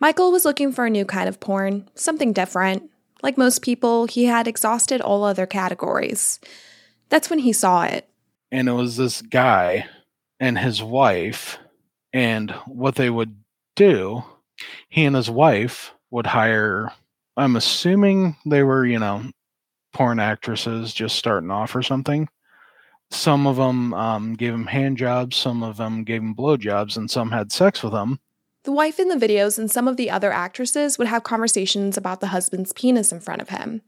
Michael was looking for a new kind of porn, something different. Like most people, he had exhausted all other categories. That's when he saw it. And it was this guy and his wife, and what they would do, he and his wife would hire, I'm assuming they were, you know, porn actresses just starting off or something. Some of them um, gave him hand jobs, some of them gave him blow jobs, and some had sex with him. The wife in the videos and some of the other actresses would have conversations about the husband's penis in front of him.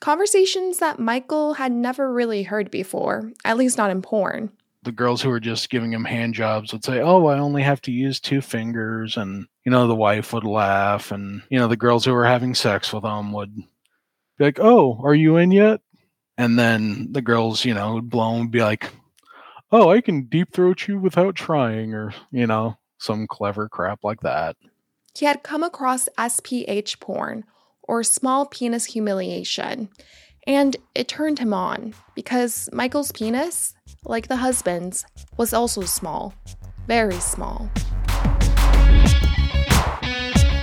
Conversations that Michael had never really heard before, at least not in porn. The girls who were just giving him hand jobs would say, Oh, I only have to use two fingers. And, you know, the wife would laugh. And, you know, the girls who were having sex with him would be like, Oh, are you in yet? And then the girls, you know, would blow and be like, Oh, I can deep throat you without trying, or, you know, some clever crap like that. He had come across SPH porn, or small penis humiliation, and it turned him on because Michael's penis, like the husband's, was also small. Very small.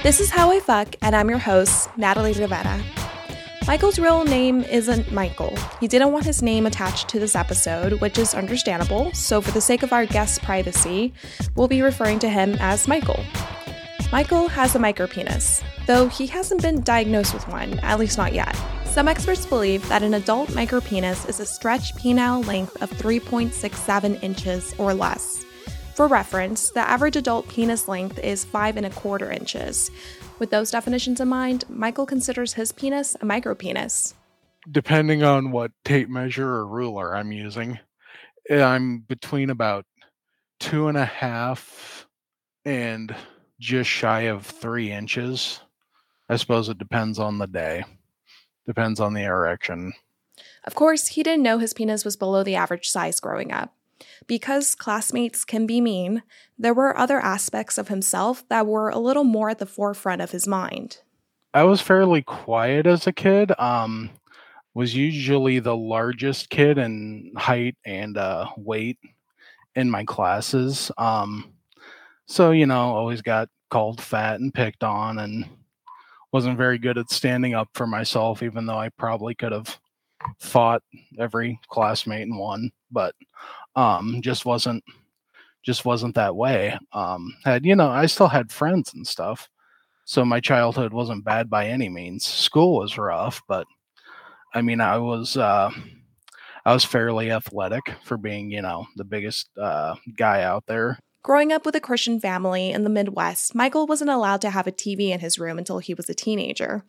This is How I Fuck, and I'm your host, Natalie Rivera. Michael's real name isn't Michael. He didn't want his name attached to this episode, which is understandable, so for the sake of our guest's privacy, we'll be referring to him as Michael. Michael has a micropenis, though he hasn't been diagnosed with one, at least not yet. Some experts believe that an adult micropenis is a stretched penile length of 3.67 inches or less. For reference, the average adult penis length is 5 and a quarter inches, with those definitions in mind, Michael considers his penis a micropenis. Depending on what tape measure or ruler I'm using, I'm between about two and a half and just shy of three inches. I suppose it depends on the day, depends on the erection. Of course, he didn't know his penis was below the average size growing up. Because classmates can be mean, there were other aspects of himself that were a little more at the forefront of his mind. I was fairly quiet as a kid. Um, was usually the largest kid in height and uh, weight in my classes. Um, so you know, always got called fat and picked on, and wasn't very good at standing up for myself, even though I probably could have fought every classmate and won. But um, just wasn't just wasn't that way. Um, had you know, I still had friends and stuff, so my childhood wasn't bad by any means. School was rough, but I mean, I was uh, I was fairly athletic for being you know the biggest uh, guy out there. Growing up with a Christian family in the Midwest, Michael wasn't allowed to have a TV in his room until he was a teenager.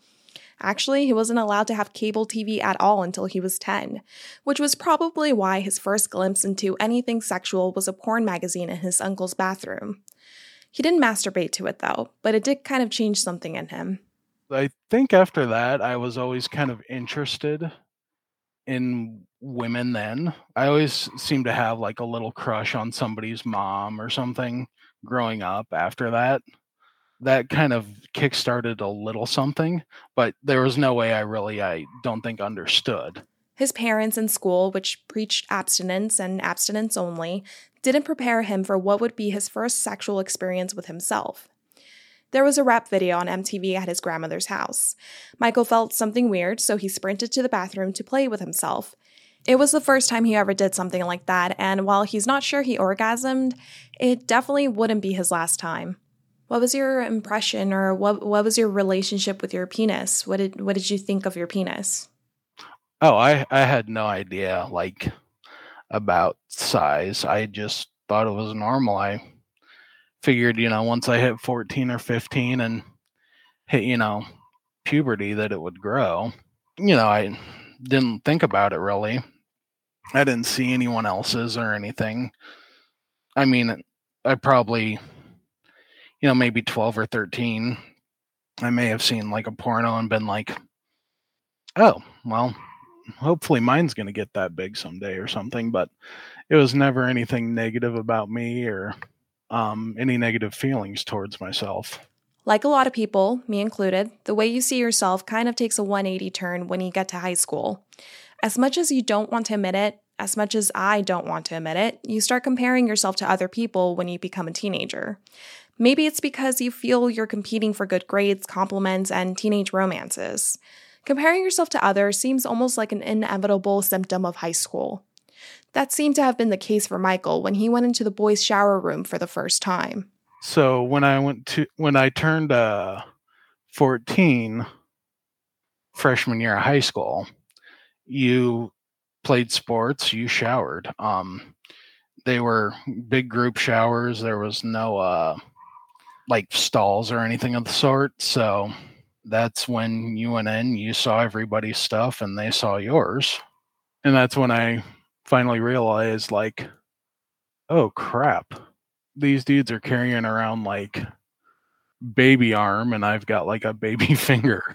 Actually, he wasn't allowed to have cable TV at all until he was 10, which was probably why his first glimpse into anything sexual was a porn magazine in his uncle's bathroom. He didn't masturbate to it though, but it did kind of change something in him. I think after that, I was always kind of interested in women then. I always seemed to have like a little crush on somebody's mom or something growing up after that that kind of kickstarted a little something, but there was no way I really, I don't think, understood. His parents and school, which preached abstinence and abstinence only, didn't prepare him for what would be his first sexual experience with himself. There was a rap video on MTV at his grandmother's house. Michael felt something weird, so he sprinted to the bathroom to play with himself. It was the first time he ever did something like that, and while he's not sure he orgasmed, it definitely wouldn't be his last time. What was your impression or what what was your relationship with your penis? What did what did you think of your penis? Oh, I I had no idea like about size. I just thought it was normal. I figured, you know, once I hit 14 or 15 and hit, you know, puberty that it would grow. You know, I didn't think about it really. I didn't see anyone else's or anything. I mean, I probably you know, maybe 12 or 13, I may have seen like a porno and been like, oh, well, hopefully mine's going to get that big someday or something. But it was never anything negative about me or um, any negative feelings towards myself. Like a lot of people, me included, the way you see yourself kind of takes a 180 turn when you get to high school. As much as you don't want to admit it, as much as I don't want to admit it, you start comparing yourself to other people when you become a teenager. Maybe it's because you feel you're competing for good grades, compliments, and teenage romances. Comparing yourself to others seems almost like an inevitable symptom of high school. That seemed to have been the case for Michael when he went into the boys' shower room for the first time. So when I went to when I turned uh 14 freshman year of high school, you played sports, you showered. Um they were big group showers. There was no uh like stalls or anything of the sort. So that's when you went in, you saw everybody's stuff and they saw yours. And that's when I finally realized like oh crap. These dudes are carrying around like baby arm and I've got like a baby finger.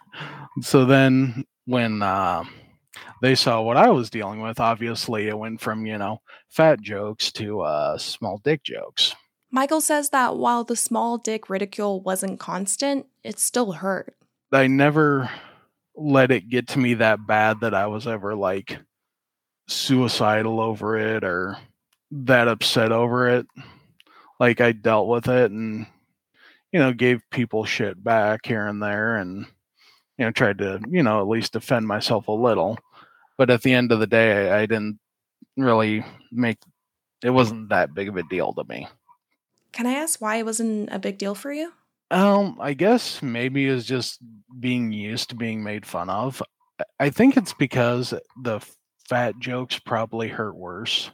So then when uh, they saw what I was dealing with, obviously it went from, you know, fat jokes to uh, small dick jokes. Michael says that while the small dick ridicule wasn't constant, it still hurt. I never let it get to me that bad that I was ever like suicidal over it or that upset over it. Like I dealt with it and you know gave people shit back here and there and you know tried to you know at least defend myself a little. But at the end of the day, I, didn't really make it wasn't that big of a deal to me. Can I ask why it wasn't a big deal for you? Um, I guess maybe it's just being used to being made fun of. I think it's because the fat jokes probably hurt worse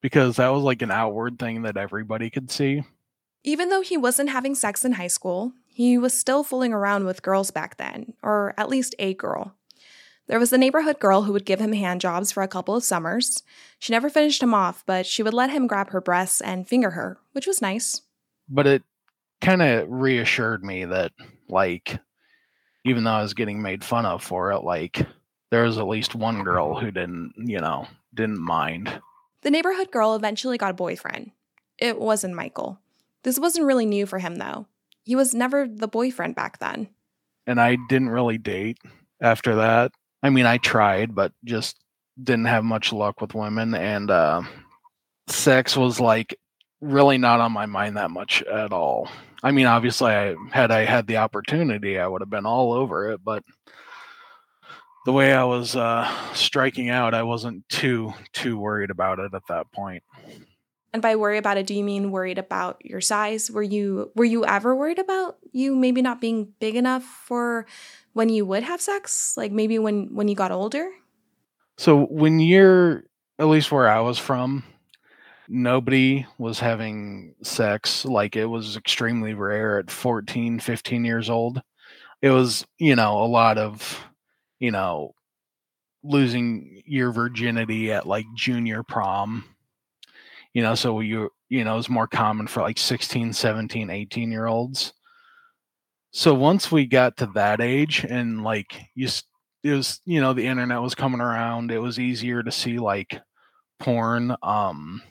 because that was like an outward thing that everybody could see. Even though he wasn't having sex in high school, he was still fooling around with girls back then, or at least a girl. There was the neighborhood girl who would give him hand jobs for a couple of summers. She never finished him off, but she would let him grab her breasts and finger her, which was nice. But it kind of reassured me that, like, even though I was getting made fun of for it, like, there was at least one girl who didn't, you know, didn't mind. The neighborhood girl eventually got a boyfriend. It wasn't Michael. This wasn't really new for him, though. He was never the boyfriend back then. And I didn't really date after that. I mean, I tried, but just didn't have much luck with women. And uh, sex was like really not on my mind that much at all. I mean, obviously, I had I had the opportunity, I would have been all over it. But the way I was uh, striking out, I wasn't too too worried about it at that point. And by worry about it, do you mean worried about your size? Were you were you ever worried about you maybe not being big enough for when you would have sex? Like maybe when when you got older? So when you're at least where I was from, nobody was having sex like it was extremely rare at 14, 15 years old. It was, you know, a lot of, you know, losing your virginity at like junior prom you know so you you know it's more common for like 16 17 18 year olds so once we got to that age and like you it was you know the internet was coming around it was easier to see like porn um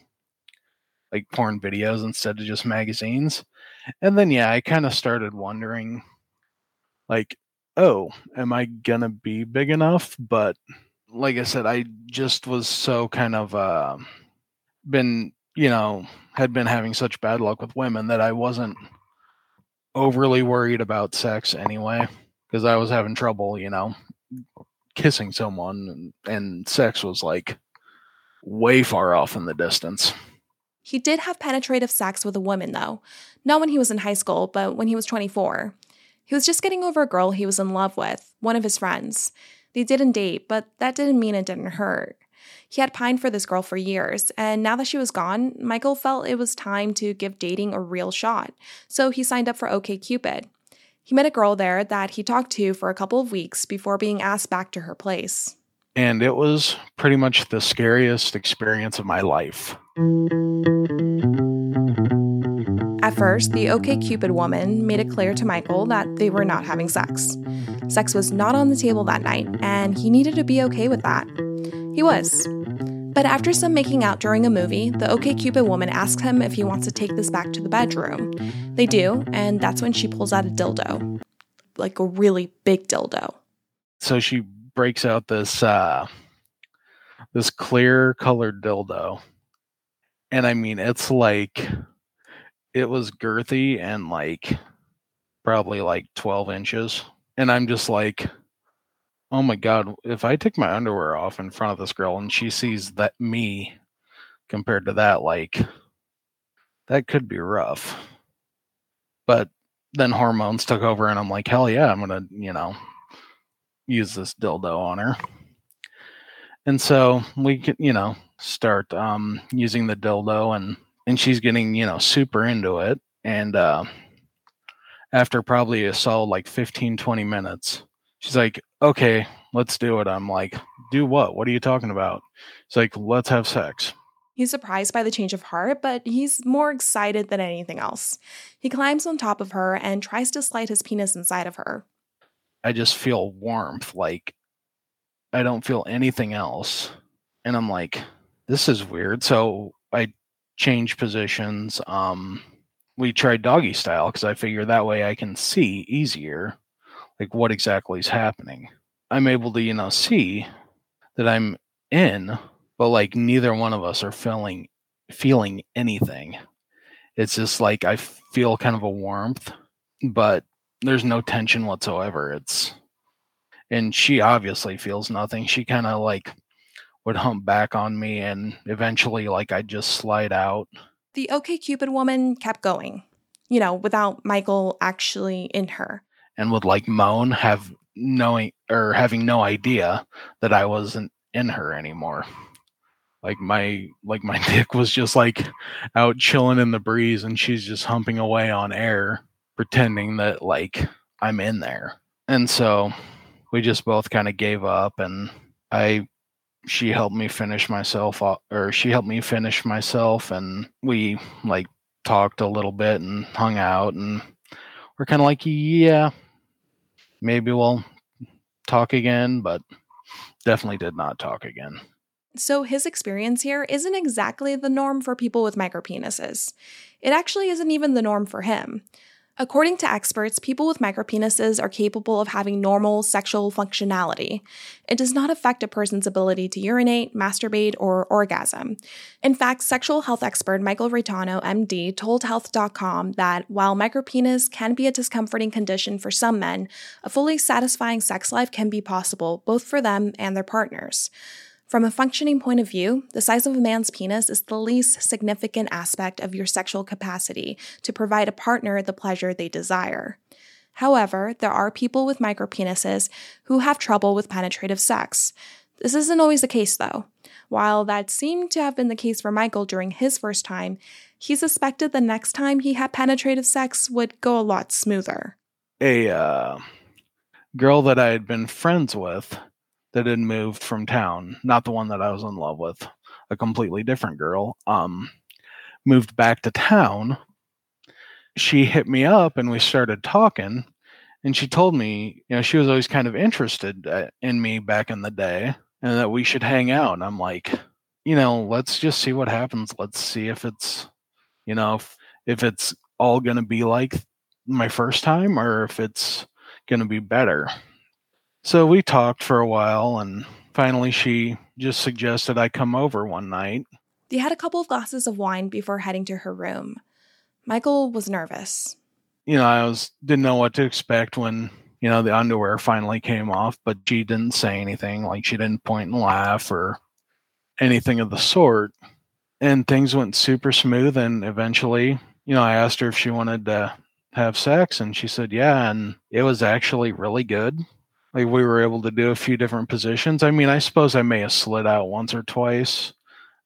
like porn videos instead of just magazines. And then yeah i kind of started wondering like oh am i gonna be big enough? But like i said i just was so kind of uh been, you know, had been having such bad luck with women that I wasn't overly worried about sex anyway because I was having trouble, you know, kissing someone and, and sex was like way far off in the distance. He did have penetrative sex with a woman, though. Not when he was in high school, but when he was 24. He was just getting over a girl he was in love with, one of his friends. They didn't date, but that didn't mean it didn't hurt. He had pined for this girl for years, and now that she was gone, Michael felt it was time to give dating a real shot. So he signed up for OKCupid. He met a girl there that he talked to for a couple of weeks before being asked back to her place. And it was pretty much the scariest experience of my life. At first, the OKCupid woman made it clear to Michael that they were not having sex. Sex was not on the table that night, and he needed to be okay with that. He was. But after some making out during a movie, the OKCupid woman asks him if he wants to take this back to the bedroom. They do, and that's when she pulls out a dildo. Like a really big dildo. So she breaks out this uh this clear colored dildo. And I mean it's like it was girthy and like probably like 12 inches. And I'm just like, oh my God, if I take my underwear off in front of this girl and she sees that me compared to that, like, that could be rough. But then hormones took over and I'm like, hell yeah, I'm to, you know, use this dildo on her. And so we could, you know, start um, using the dildo and and she's getting, you know, super into it. And uh, after probably a solid like 15, 20 minutes, she's like, okay, let's do it. I'm like, do what? What are you talking about? It's like, let's have sex. He's surprised by the change of heart, but he's more excited than anything else. He climbs on top of her and tries to slide his penis inside of her. I just feel warmth. Like, I don't feel anything else. And I'm like, this is weird. So I change positions. Um, we tried doggy style because I figure that way I can see easier, like what exactly is happening. I'm able to, you know, see that I'm in, but like neither one of us are feeling feeling anything. It's just like I feel kind of a warmth, but there's no tension whatsoever. It's and she obviously feels nothing. She kind of like would hump back on me and eventually like I'd just slide out the OKCupid woman kept going, you know, without Michael actually in her. And would like moan, have knowing or having no idea that I wasn't in her anymore. Like my like my dick was just like out chilling in the breeze and she's just humping away on air, pretending that like I'm in there. And so we just both kind of gave up and I she helped me finish myself or she helped me finish myself and we like talked a little bit and hung out and we're kind of like yeah maybe we'll talk again but definitely did not talk again. So his experience here isn't exactly the norm for people with micropenises. It actually isn't even the norm for him According to experts, people with micropenises are capable of having normal sexual functionality. It does not affect a person's ability to urinate, masturbate, or orgasm. In fact, sexual health expert Michael Reitano, MD, told Health.com that while micropenis can be a discomforting condition for some men, a fully satisfying sex life can be possible both for them and their partners. From a functioning point of view, the size of a man's penis is the least significant aspect of your sexual capacity to provide a partner the pleasure they desire. However, there are people with micropenises who have trouble with penetrative sex. This isn't always the case, though. While that seemed to have been the case for Michael during his first time, he suspected the next time he had penetrative sex would go a lot smoother. A uh, girl that I had been friends with that had moved from town, not the one that I was in love with, a completely different girl, um, moved back to town. She hit me up and we started talking. And she told me, you know, she was always kind of interested uh, in me back in the day and that we should hang out. And I'm like, you know, let's just see what happens. Let's see if it's, you know, if, if it's all going to be like my first time or if it's going to be better. So we talked for a while, and finally she just suggested I come over one night. They had a couple of glasses of wine before heading to her room. Michael was nervous. You know, I was didn't know what to expect when you know the underwear finally came off, but she didn't say anything. Like she didn't point and laugh or anything of the sort. And things went super smooth. And eventually, you know, I asked her if she wanted to have sex, and she said yeah, and it was actually really good. Like we were able to do a few different positions. I mean, I suppose I may have slid out once or twice,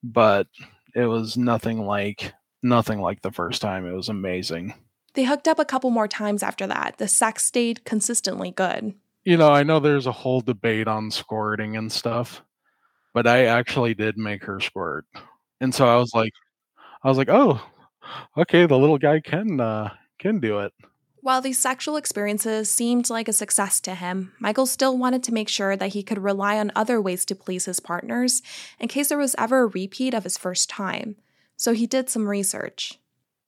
but it was nothing like nothing like the first time. It was amazing. They hooked up a couple more times after that. The sex stayed consistently good. You know, I know there's a whole debate on squirting and stuff, but I actually did make her squirt. And so I was like I was like, "Oh, okay, the little guy can uh can do it." While these sexual experiences seemed like a success to him, Michael still wanted to make sure that he could rely on other ways to please his partners in case there was ever a repeat of his first time. So he did some research.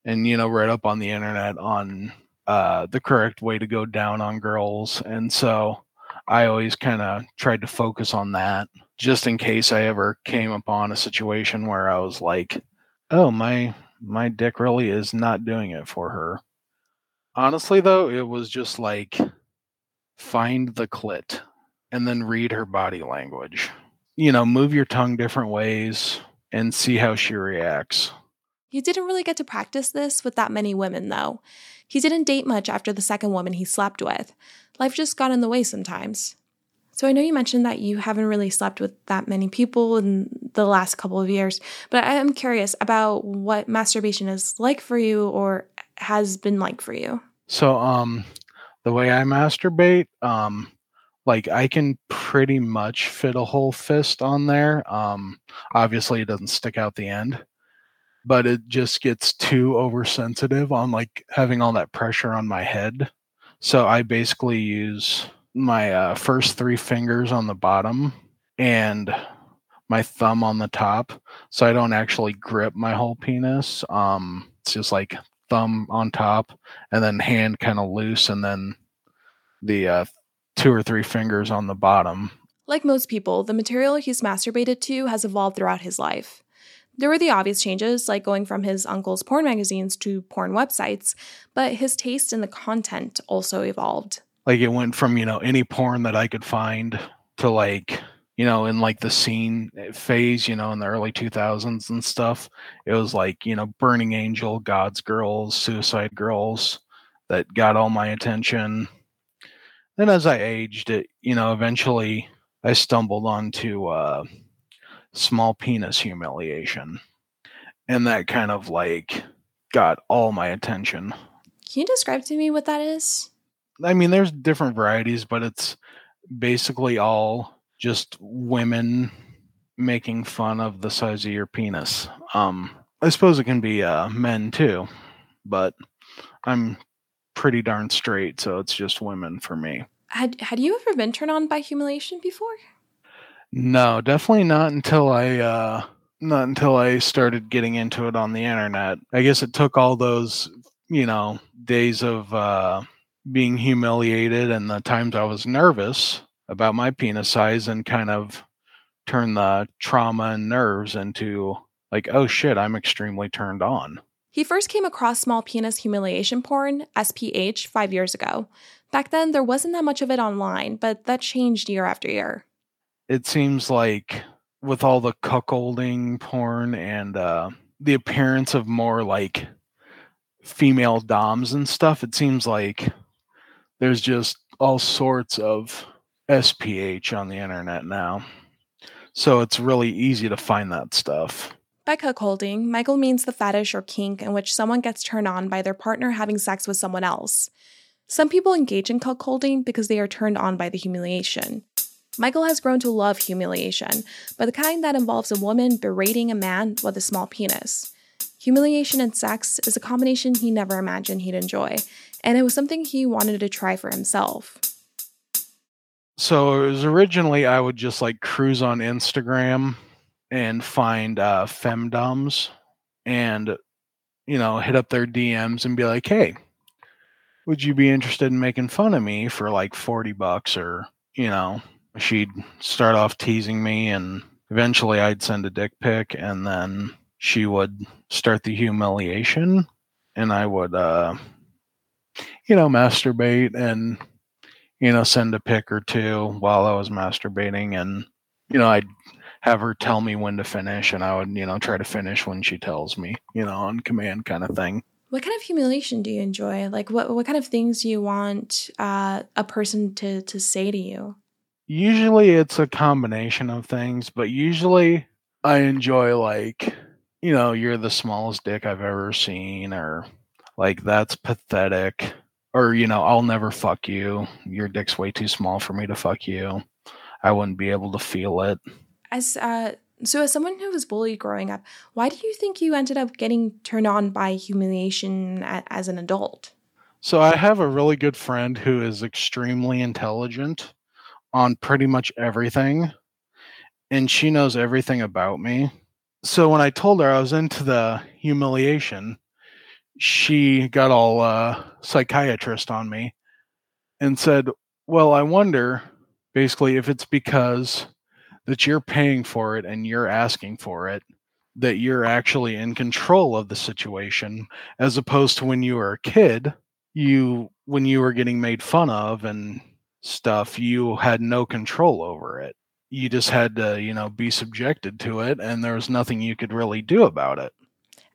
And, you know, read up on the internet on uh, the correct way to go down on girls. And so I always kind of tried to focus on that just in case I ever came upon a situation where I was like, oh, my my dick really is not doing it for her. Honestly, though, it was just like find the clit and then read her body language. You know, move your tongue different ways and see how she reacts. He didn't really get to practice this with that many women, though. He didn't date much after the second woman he slept with. Life just got in the way sometimes. So I know you mentioned that you haven't really slept with that many people in the last couple of years, but I am curious about what masturbation is like for you or has been like for you. So um the way I masturbate, um like I can pretty much fit a whole fist on there. Um obviously it doesn't stick out the end, but it just gets too oversensitive on like having all that pressure on my head. So I basically use my uh, first three fingers on the bottom and my thumb on the top so i don't actually grip my whole penis um it's just like thumb on top and then hand kind of loose and then the uh, two or three fingers on the bottom. Like most people the material he's masturbated to has evolved throughout his life. There were the obvious changes, like going from his uncle's porn magazines to porn websites, but his taste in the content also evolved. Like it went from you know any porn that i could find to like you know in like the scene phase you know in the early 2000s and stuff it was like you know burning angel GodsGirls suicide girls that got all my attention. Then as i aged it you know eventually i stumbled onto uh small penis humiliation and that kind of like got all my attention. Can you describe to me what that is? I mean, there's different varieties, but it's basically all just women making fun of the size of your penis. Um, I suppose it can be uh, men too, but I'm pretty darn straight, so it's just women for me. Had Had you ever been turned on by humiliation before? No, definitely not until I uh, not until I started getting into it on the internet. I guess it took all those you know days of uh, being humiliated and the times I was nervous about my penis size and kind of turn the trauma and nerves into like, oh shit, I'm extremely turned on. He first came across small penis humiliation porn, SPH, five years ago. Back then, there wasn't that much of it online, but that changed year after year. It seems like with all the cuckolding porn and uh, the appearance of more like female doms and stuff, it seems like there's just all sorts of SPH on the internet now. So it's really easy to find that stuff. By cuckolding, Michael means the fetish or kink in which someone gets turned on by their partner having sex with someone else. Some people engage in cuckolding because they are turned on by the humiliation. Michael has grown to love humiliation, but the kind that involves a woman berating a man with a small penis. Humiliation and sex is a combination he never imagined he'd enjoy, and it was something he wanted to try for himself. So it was originally I would just like cruise on Instagram and find uh, femdoms and you know hit up their DMs and be like, "Hey, would you be interested in making fun of me for like 40 bucks? Or, you know, she'd start off teasing me and eventually I'd send a dick pic and then she would start the humiliation and I would uh you know, masturbate and, you know, send a pic or two while I was masturbating. And, you know, I'd have her tell me when to finish and I would, you know, try to finish when she tells me, you know, on command kind of thing. What kind of humiliation do you enjoy? Like what what kind of things do you want uh, a person to to say to you? Usually it's a combination of things, but usually I enjoy like, you know, you're the smallest dick I've ever seen or like that's pathetic or you know i'll never fuck you. Your dick's way too small for me to fuck you. I wouldn't be able to feel it. As uh so as someone who was bullied growing up why do you think you ended up getting turned on by humiliation as an adult? So i have a really good friend who is extremely intelligent on pretty much everything and she knows everything about me. So when i told her i was into the humiliation she got all uh, psychiatrist on me and said, Well, I wonder basically if it's because that you're paying for it and you're asking for it that you're actually in control of the situation as opposed to when you were a kid you when you were getting made fun of and stuff you had no control over it. You just had to you know be subjected to it and there was nothing you could really do about it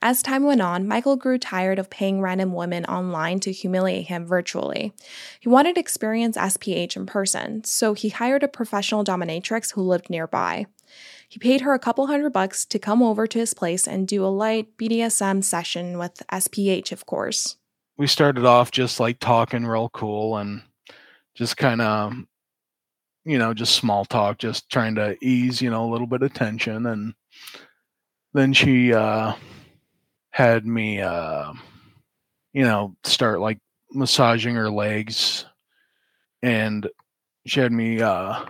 as time went on, Michael grew tired of paying random women online to humiliate him virtually. He wanted to experience SPH in person, so he hired a professional dominatrix who lived nearby. He paid her a couple hundred bucks to come over to his place and do a light BDSM session with SPH, of course. We started off just like talking real cool and just kind of, you know, just small talk, just trying to ease, you know, a little bit of tension. And then she, uh, had me uh you know start like massaging her legs. And she had me uh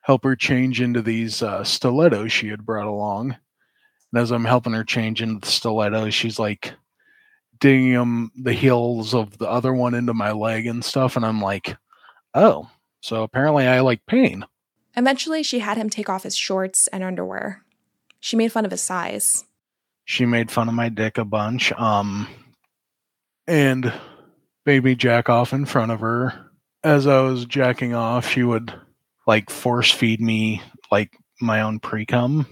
help her change into these uh stilettos she had brought along. And as i'm helping her change into the stilettos she's like digging them the heels of the other one into my leg and stuff. And i'm like oh so apparently i like pain. Eventually she had him take off his shorts and underwear. She made fun of his size she made fun of my dick a bunch um and me jack off in front of her. As i was jacking off she would like force feed me like my own pre-cum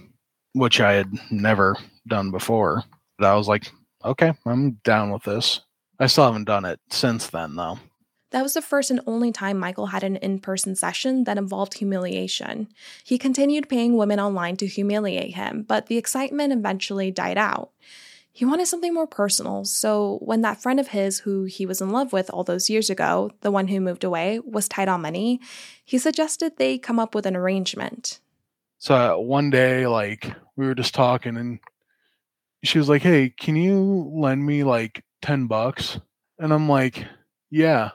which i had never done before. But i was like okay i'm down with this. I still haven't done it since then though that was the first and only time Michael had an in person session that involved humiliation. He continued paying women online to humiliate him, but the excitement eventually died out. He wanted something more personal, so when that friend of his who he was in love with all those years ago, the one who moved away, was tight on money, he suggested they come up with an arrangement. So uh, one day, like, we were just talking, and she was like, Hey, can you lend me like 10 bucks? And I'm like, Yeah.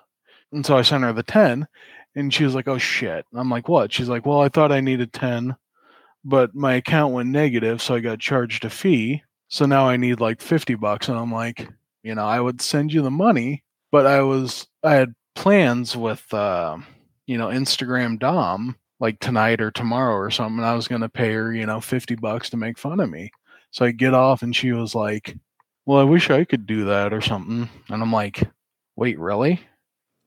And so I sent her the 10 and she was like, oh shit. And I'm like, what? She's like, well, I thought I needed 10, but my account went negative. So I got charged a fee. So now I need like 50 bucks. And I'm like, you know, I would send you the money, but I was, I had plans with, uh, you know, Instagram Dom like tonight or tomorrow or something. I was going to pay her, you know, 50 bucks to make fun of me. So I get off and she was like, well, I wish I could do that or something. And I'm like, wait, really?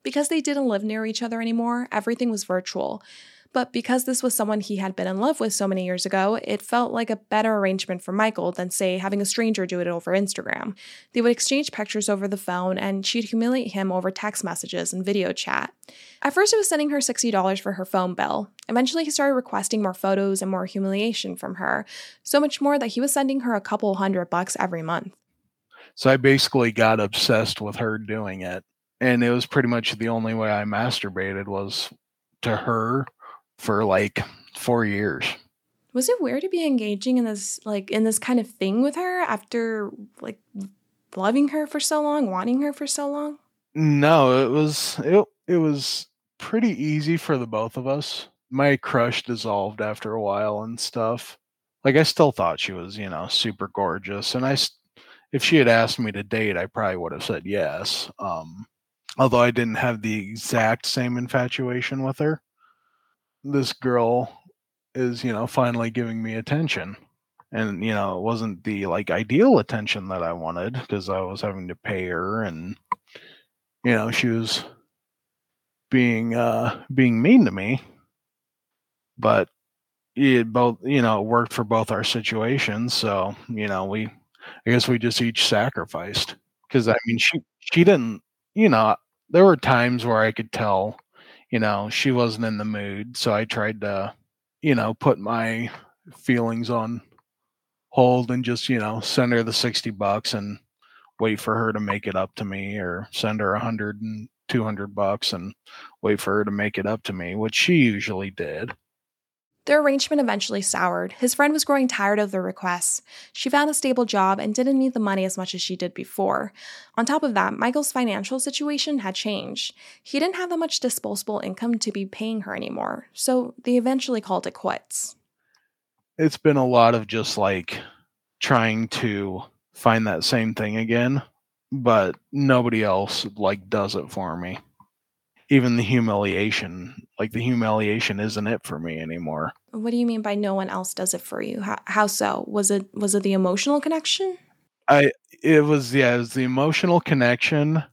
Because they didn't live near each other anymore, everything was virtual. But because this was someone he had been in love with so many years ago, it felt like a better arrangement for Michael than, say, having a stranger do it over Instagram. They would exchange pictures over the phone, and she'd humiliate him over text messages and video chat. At first, it was sending her $60 for her phone bill. Eventually, he started requesting more photos and more humiliation from her, so much more that he was sending her a couple hundred bucks every month. So I basically got obsessed with her doing it and it was pretty much the only way I masturbated was to her for like four years. Was it weird to be engaging in this like in this kind of thing with her after like loving her for so long, wanting her for so long? No, it was it it was pretty easy for the both of us. My crush dissolved after a while and stuff. Like I still thought she was, you know, super gorgeous and I if she had asked me to date, I probably would have said yes. Um although I didn't have the exact same infatuation with her, this girl is, you know, finally giving me attention. And, you know, it wasn't the like ideal attention that I wanted because I was having to pay her and, you know, she was being, uh, being mean to me. But it both, you know, worked for both our situations. So, you know, we, I guess we just each sacrificed because I mean, she, she didn't, you know, there were times where I could tell, you know, she wasn't in the mood. So I tried to, you know, put my feelings on hold and just, you know, send her the 60 bucks and wait for her to make it up to me or send her a hundred and two hundred bucks and wait for her to make it up to me, which she usually did. Their arrangement eventually soured. His friend was growing tired of the requests. She found a stable job and didn't need the money as much as she did before. On top of that, Michael's financial situation had changed. He didn't have that much disposable income to be paying her anymore, so they eventually called it quits. It's been a lot of just like trying to find that same thing again, but nobody else like does it for me. Even the humiliation like the humiliation isn't it for me anymore. What do you mean by no one else does it for you? How, how so? Was it was it the emotional connection? I it was yeah, it was the emotional connection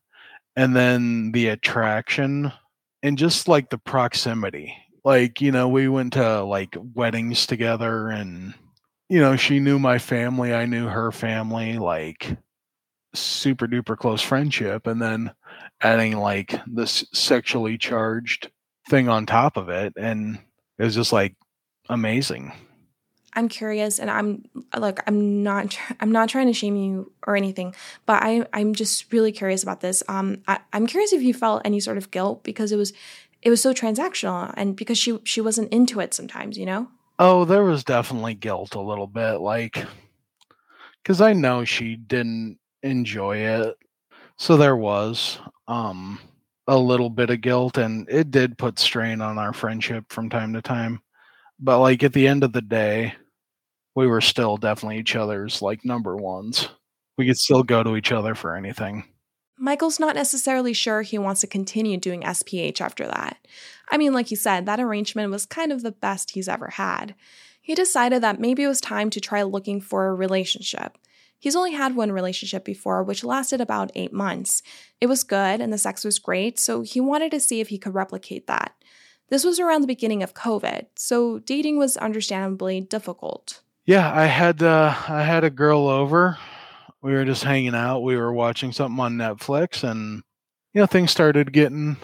and then the attraction and just like the proximity. Like, you know, we went to like weddings together and you know, she knew my family, I knew her family, like super duper close friendship and then adding like this sexually charged thing on top of it and it was just like amazing. I'm curious and i'm look i'm not i'm not trying to shame you or anything but i i'm just really curious about this. Um I, i'm curious if you felt any sort of guilt because it was it was so transactional and because she she wasn't into it sometimes you know? Oh there was definitely guilt a little bit like because i know she didn't enjoy it so there was um a little bit of guilt and it did put strain on our friendship from time to time. But like at the end of the day we were still definitely each other's like number ones. We could still go to each other for anything. Michael's not necessarily sure he wants to continue doing sph after that. I mean like he said that arrangement was kind of the best he's ever had. He decided that maybe it was time to try looking for a relationship He's only had one relationship before, which lasted about eight months. It was good and the sex was great, so he wanted to see if he could replicate that. This was around the beginning of COVID, so dating was understandably difficult. Yeah, I had uh, I had a girl over. We were just hanging out. We were watching something on Netflix, and you know things started getting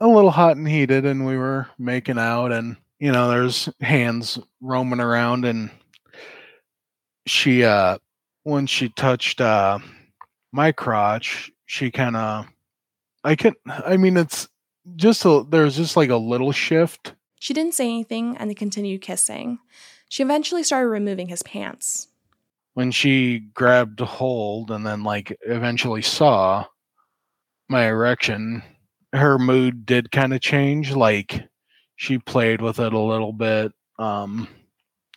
a little hot and heated, and we were making out, and you know there's hands roaming around, and she uh when she touched uh, my crotch, she kind of, I can, I mean, it's just a, there's just like a little shift. She didn't say anything and they continued kissing. She eventually started removing his pants. When she grabbed hold and then, like, eventually saw my erection, her mood did kind of change. Like, she played with it a little bit um,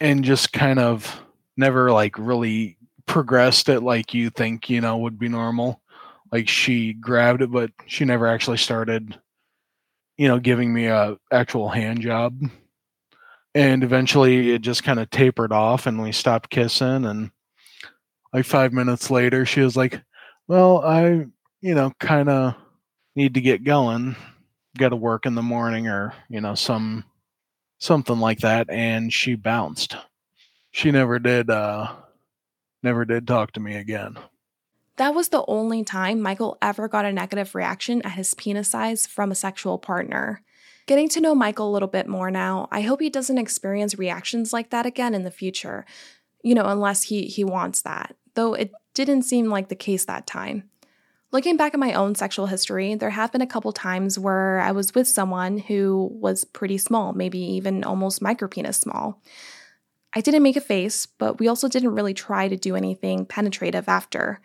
and just kind of never, like, really progressed it like you think you know would be normal. Like she grabbed it but she never actually started you know giving me a actual hand job. And eventually it just kind of tapered off and we stopped kissing and like 5 minutes later she was like well i you know kind of need to get going. Got to work in the morning or you know some something like that. And she bounced. She never did uh never did talk to me again. That was the only time Michael ever got a negative reaction at his penis size from a sexual partner. Getting to know Michael a little bit more now, I hope he doesn't experience reactions like that again in the future. You know, unless he he wants that. Though it didn't seem like the case that time. Looking back at my own sexual history, there have been a couple times where I was with someone who was pretty small, maybe even almost micropenis small. I didn't make a face, but we also didn't really try to do anything penetrative after.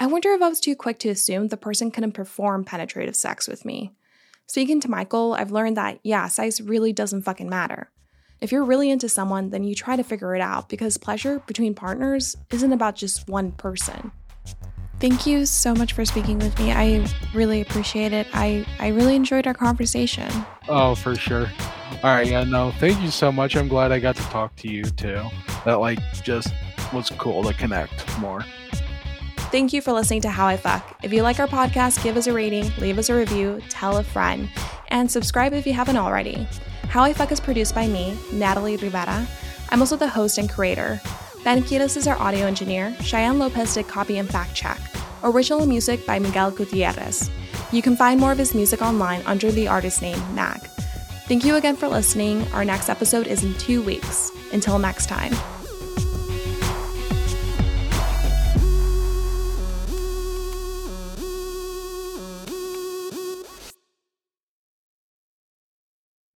I wonder if I was too quick to assume the person couldn't perform penetrative sex with me. Speaking to Michael, I've learned that, yeah, size really doesn't fucking matter. If you're really into someone, then you try to figure it out because pleasure between partners isn't about just one person. Thank you so much for speaking with me. I really appreciate it. I, I really enjoyed our conversation. Oh, for sure. All right, yeah, no, thank you so much. I'm glad I got to talk to you too. That like just was cool to connect more. Thank you for listening to How I Fuck. If you like our podcast, give us a rating, leave us a review, tell a friend, and subscribe if you haven't already. How I Fuck is produced by me, Natalie Rivera. I'm also the host and creator. Ben Kiedis is our audio engineer. Cheyenne Lopez did copy and fact check. Original music by Miguel Gutierrez. You can find more of his music online under the artist name Nag. Thank you again for listening. Our next episode is in two weeks. Until next time.